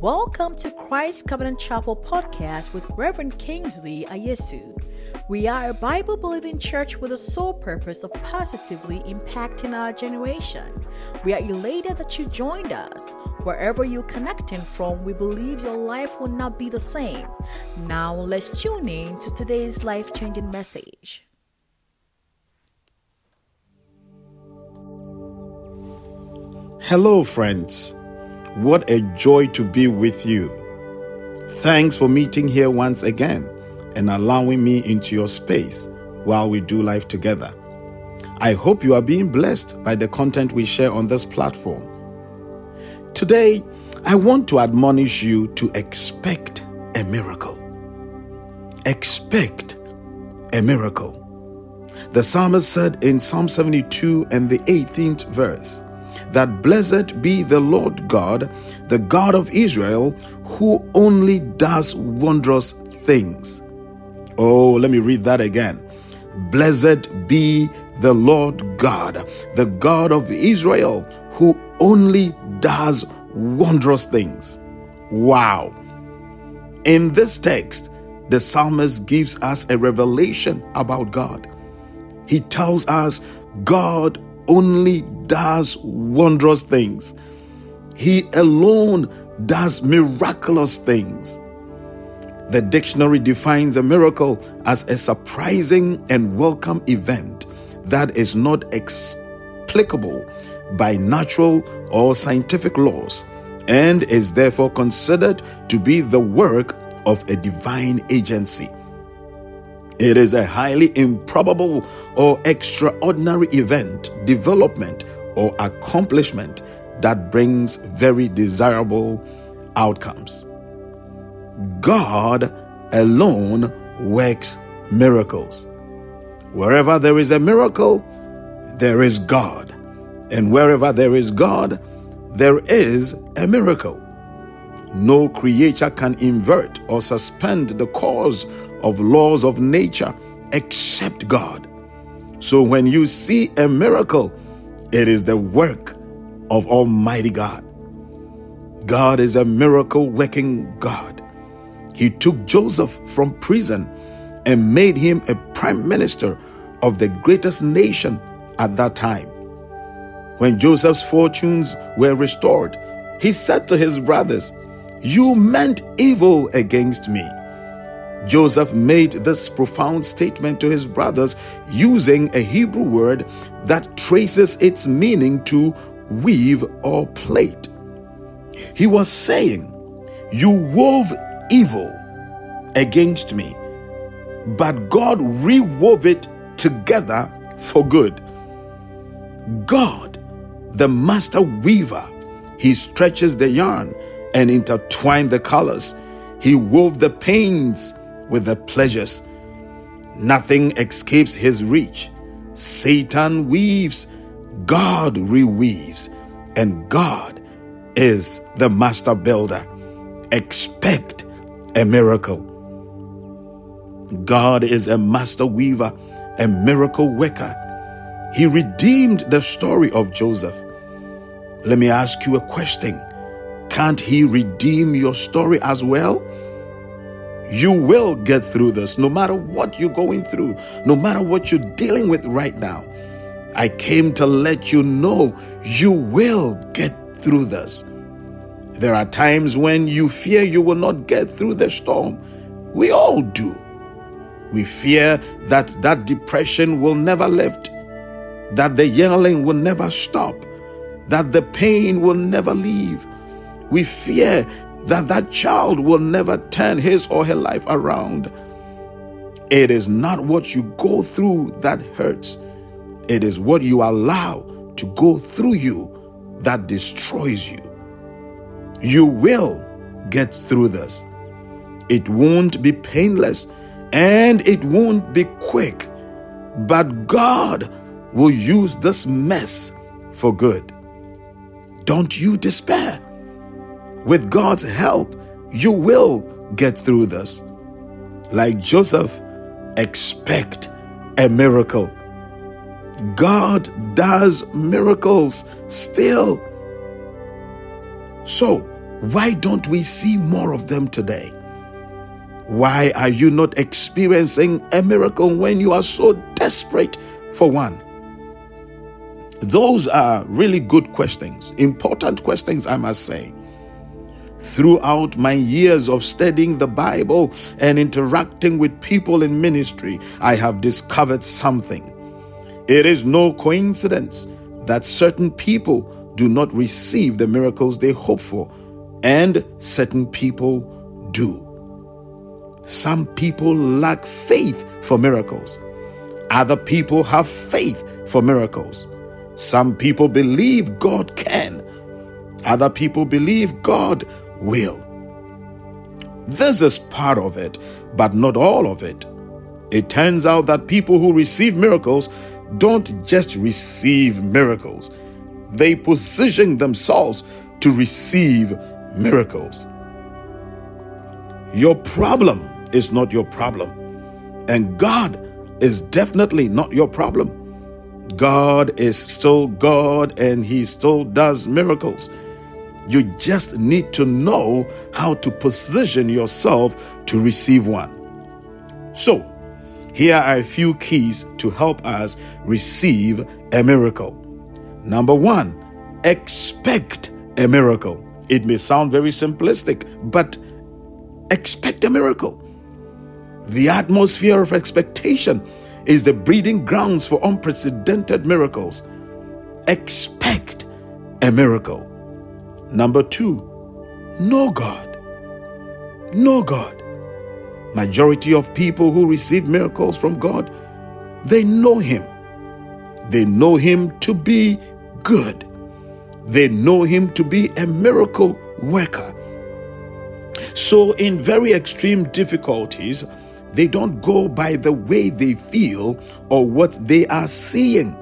Welcome to Christ Covenant Chapel podcast with Reverend Kingsley Ayesu. We are a Bible believing church with the sole purpose of positively impacting our generation. We are elated that you joined us. Wherever you're connecting from, we believe your life will not be the same. Now, let's tune in to today's life changing message. Hello, friends. What a joy to be with you. Thanks for meeting here once again and allowing me into your space while we do life together. I hope you are being blessed by the content we share on this platform. Today, I want to admonish you to expect a miracle. Expect a miracle. The psalmist said in Psalm 72 and the 18th verse, that blessed be the Lord God, the God of Israel, who only does wondrous things. Oh, let me read that again. Blessed be the Lord God, the God of Israel, who only does wondrous things. Wow. In this text, the psalmist gives us a revelation about God. He tells us God only does wondrous things. He alone does miraculous things. The dictionary defines a miracle as a surprising and welcome event that is not explicable by natural or scientific laws and is therefore considered to be the work of a divine agency. It is a highly improbable or extraordinary event, development, or accomplishment that brings very desirable outcomes. God alone works miracles. Wherever there is a miracle, there is God. And wherever there is God, there is a miracle. No creature can invert or suspend the cause of laws of nature except God. So when you see a miracle, it is the work of Almighty God. God is a miracle working God. He took Joseph from prison and made him a prime minister of the greatest nation at that time. When Joseph's fortunes were restored, he said to his brothers, You meant evil against me Joseph made this profound statement to his brothers using a Hebrew word that traces its meaning to weave or plait. He was saying, You wove evil against me, but God rewove it together for good. God, the master weaver, he stretches the yarn and intertwined the colors. He wove the pains with the pleasures. Nothing escapes his reach. Satan weaves, God reweaves, and God is the master builder. Expect a miracle. God is a master weaver, a miracle worker. He redeemed the story of Joseph. Let me ask you a question Can't he redeem your story as well? You will get through this no matter what you're going through, no matter what you're dealing with right now. I came to let you know you will get through this. There are times when you fear you will not get through the storm. We all do. We fear that that depression will never lift, that the yelling will never stop, that the pain will never leave. We fear that that child will never turn his or her life around. It is not what you go through that hurts, it is what you allow to go through you that destroys you. You will get through this. It won't be painless and it won't be quick, but God will use this mess for good. Don't you despair. With God's help, you will get through this. Like Joseph, expect a miracle. God does miracles still. So, Why don't we see more of them today? Why are you not experiencing a miracle when you are so desperate for one? Those are really good questions, important questions, I must say. Throughout my years of studying the Bible and interacting with people in ministry, I have discovered something. It is no coincidence that certain people do not receive the miracles they hope for, and certain people do. Some people lack faith for miracles. Other people have faith for miracles. Some people believe God can. Other people believe God will. This is part of it, but not all of it. It turns out that people who receive miracles don't just receive miracles, they position themselves to receive miracles. Your problem is not your problem, and God is definitely not your problem. God is still God and He still does miracles. You just need to know how to position yourself to receive one. So, here are a few keys to help us receive a miracle. Number one, expect a miracle. It may sound very simplistic, but expect a miracle. The atmosphere of expectation is the breeding grounds for unprecedented miracles. Expect a miracle. Number two, know God. Know God. Majority of people who receive miracles from God, they know Him. They know Him to be good. They know Him to be a miracle worker. So, in very extreme difficulties, they don't go by the way they feel or what they are seeing,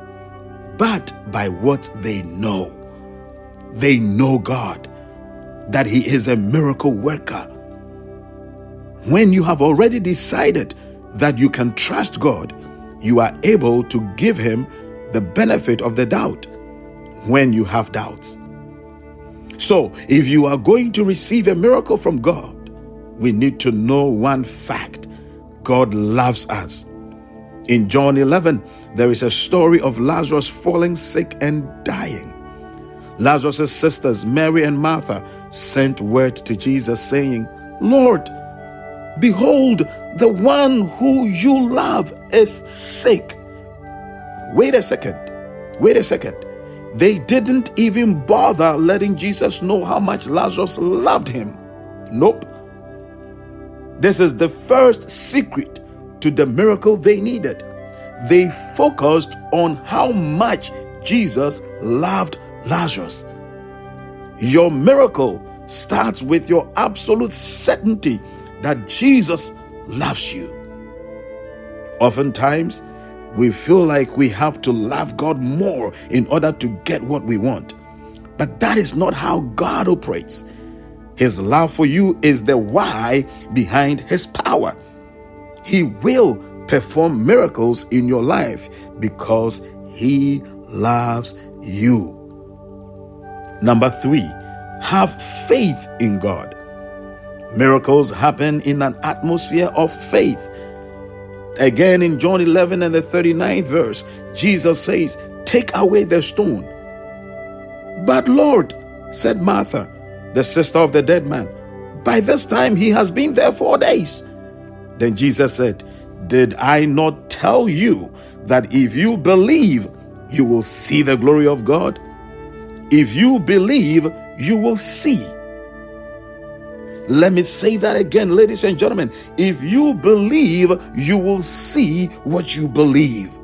but by what they know. They know God, that He is a miracle worker. When you have already decided that you can trust God, you are able to give Him the benefit of the doubt when you have doubts. So, if you are going to receive a miracle from God, we need to know one fact God loves us. In John 11, there is a story of Lazarus falling sick and dying. Lazarus' sisters, Mary and Martha, sent word to Jesus saying, Lord, behold, the one who you love is sick. Wait a second. Wait a second. They didn't even bother letting Jesus know how much Lazarus loved him. Nope. This is the first secret to the miracle they needed. They focused on how much Jesus loved Lazarus. Your miracle starts with your absolute certainty that Jesus loves you. Oftentimes, we feel like we have to love God more in order to get what we want. But that is not how God operates. His love for you is the why behind His power. He will perform miracles in your life because He loves you. Number three, have faith in God. Miracles happen in an atmosphere of faith. Again, in John 11 and the 39th verse, Jesus says, Take away the stone. But Lord, said Martha, the sister of the dead man. By this time he has been there four days. Then Jesus said, Did I not tell you that if you believe, you will see the glory of God? If you believe, you will see. Let me say that again, ladies and gentlemen. If you believe, you will see what you believe.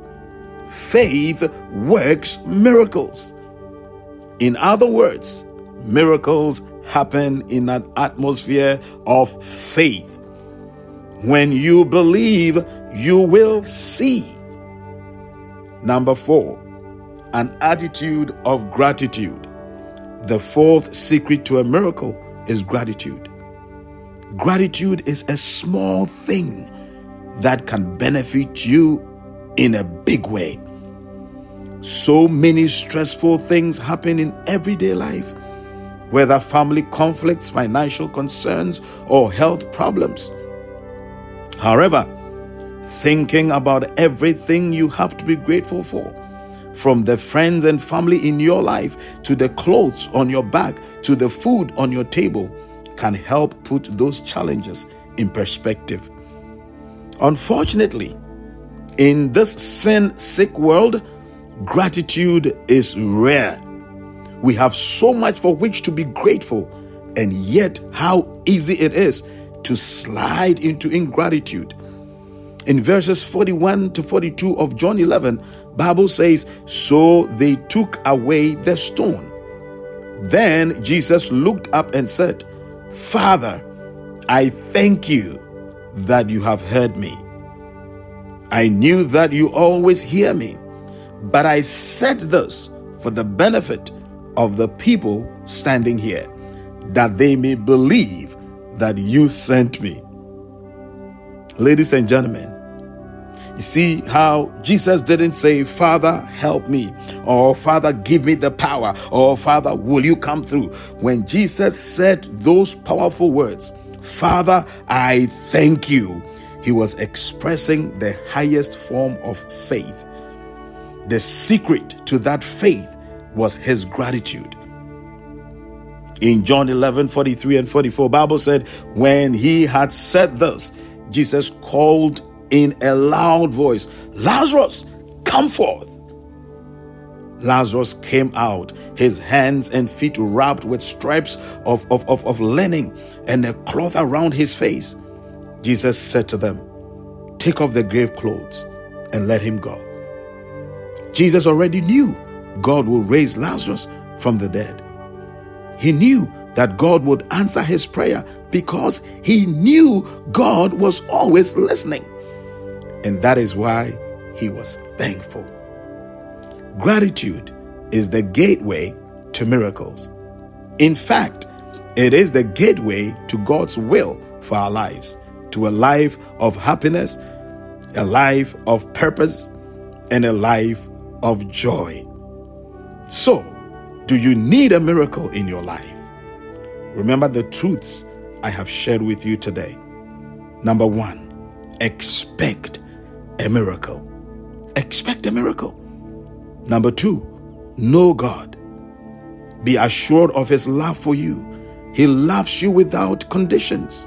Faith works miracles. In other words, miracles happen in an atmosphere of faith. When you believe, you will see. Number four, an attitude of gratitude. The fourth secret to a miracle is gratitude. Gratitude is a small thing that can benefit you in a big way. So many stressful things happen in everyday life whether family conflicts, financial concerns, or health problems. However, thinking about everything you have to be grateful for, from the friends and family in your life to the clothes on your back to the food on your table, can help put those challenges in perspective. Unfortunately, in this sin sick world, gratitude is rare. We have so much for which to be grateful, and yet how easy it is to slide into ingratitude. In verses 41 to 42 of John 11, Bible says, "So they took away the stone." Then Jesus looked up and said, "Father, I thank you that you have heard me. I knew that you always hear me, but I said this for the benefit of the people standing here, that they may believe that you sent me. Ladies and gentlemen, you see how Jesus didn't say, Father, help me, or Father, give me the power, or Father, will you come through? When Jesus said those powerful words, Father, I thank you, he was expressing the highest form of faith. The secret to that faith was his gratitude. In John 11 43 and 44, Bible said, When he had said this, Jesus called in a loud voice, Lazarus, come forth. Lazarus came out, his hands and feet wrapped with stripes of, of, of, of linen and a cloth around his face. Jesus said to them, Take off the grave clothes and let him go. Jesus already knew God will raise Lazarus from the dead. He knew that God would answer his prayer because he knew God was always listening. And that is why he was thankful. Gratitude is the gateway to miracles. In fact, it is the gateway to God's will for our lives, to a life of happiness, a life of purpose, and a life of joy. So, do you need a miracle in your life? Remember the truths I have shared with you today. Number one, expect a miracle. Expect a miracle. Number two, know God. Be assured of His love for you. He loves you without conditions.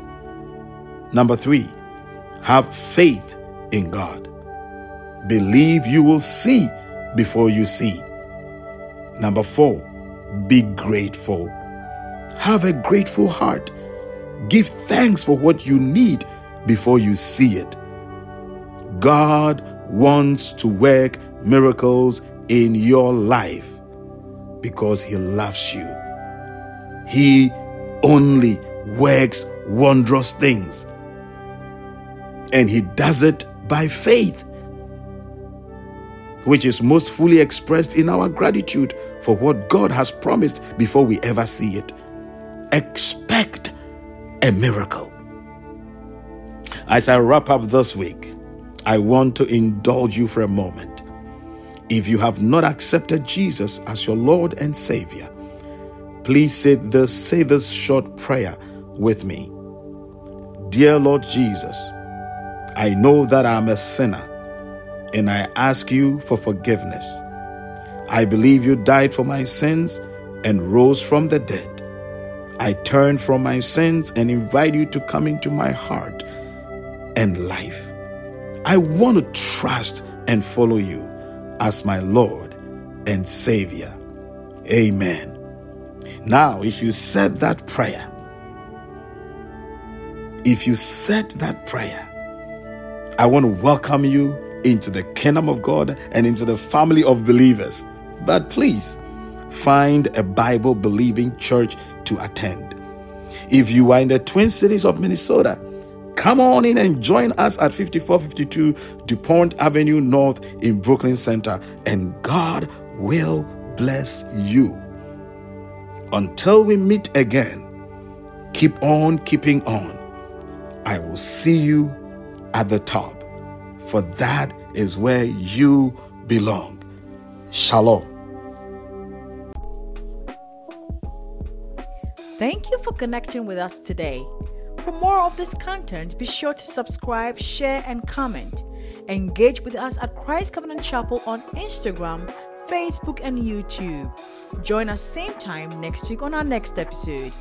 Number three, have faith in God. Believe you will see before you see. Number four, be grateful. Have a grateful heart. Give thanks for what you need before you see it. God wants to work miracles in your life because He loves you. He only works wondrous things. And He does it by faith which is most fully expressed in our gratitude for what God has promised before we ever see it. Expect a miracle. As I wrap up this week, I want to indulge you for a moment. If you have not accepted Jesus as your Lord and Savior, please say this, say this short prayer with me. Dear Lord Jesus, I know that I'm a sinner and I ask you for forgiveness. I believe you died for my sins and rose from the dead. I turn from my sins and invite you to come into my heart and life. I want to trust and follow you as my Lord and Savior. Amen. Now, if you said that prayer, if you said that prayer, I want to welcome you into the kingdom of God and into the family of believers. But please find a Bible believing church to attend. If you are in the Twin Cities of Minnesota, come on in and join us at 5452 DuPont Avenue North in Brooklyn Center, and God will bless you. Until we meet again, keep on keeping on. I will see you at the top for that is where you belong. Shalom. Thank you for connecting with us today. For more of this content, be sure to subscribe, share, and comment. Engage with us at Christ Covenant Chapel on Instagram, Facebook, and YouTube. Join us same time next week on our next episode.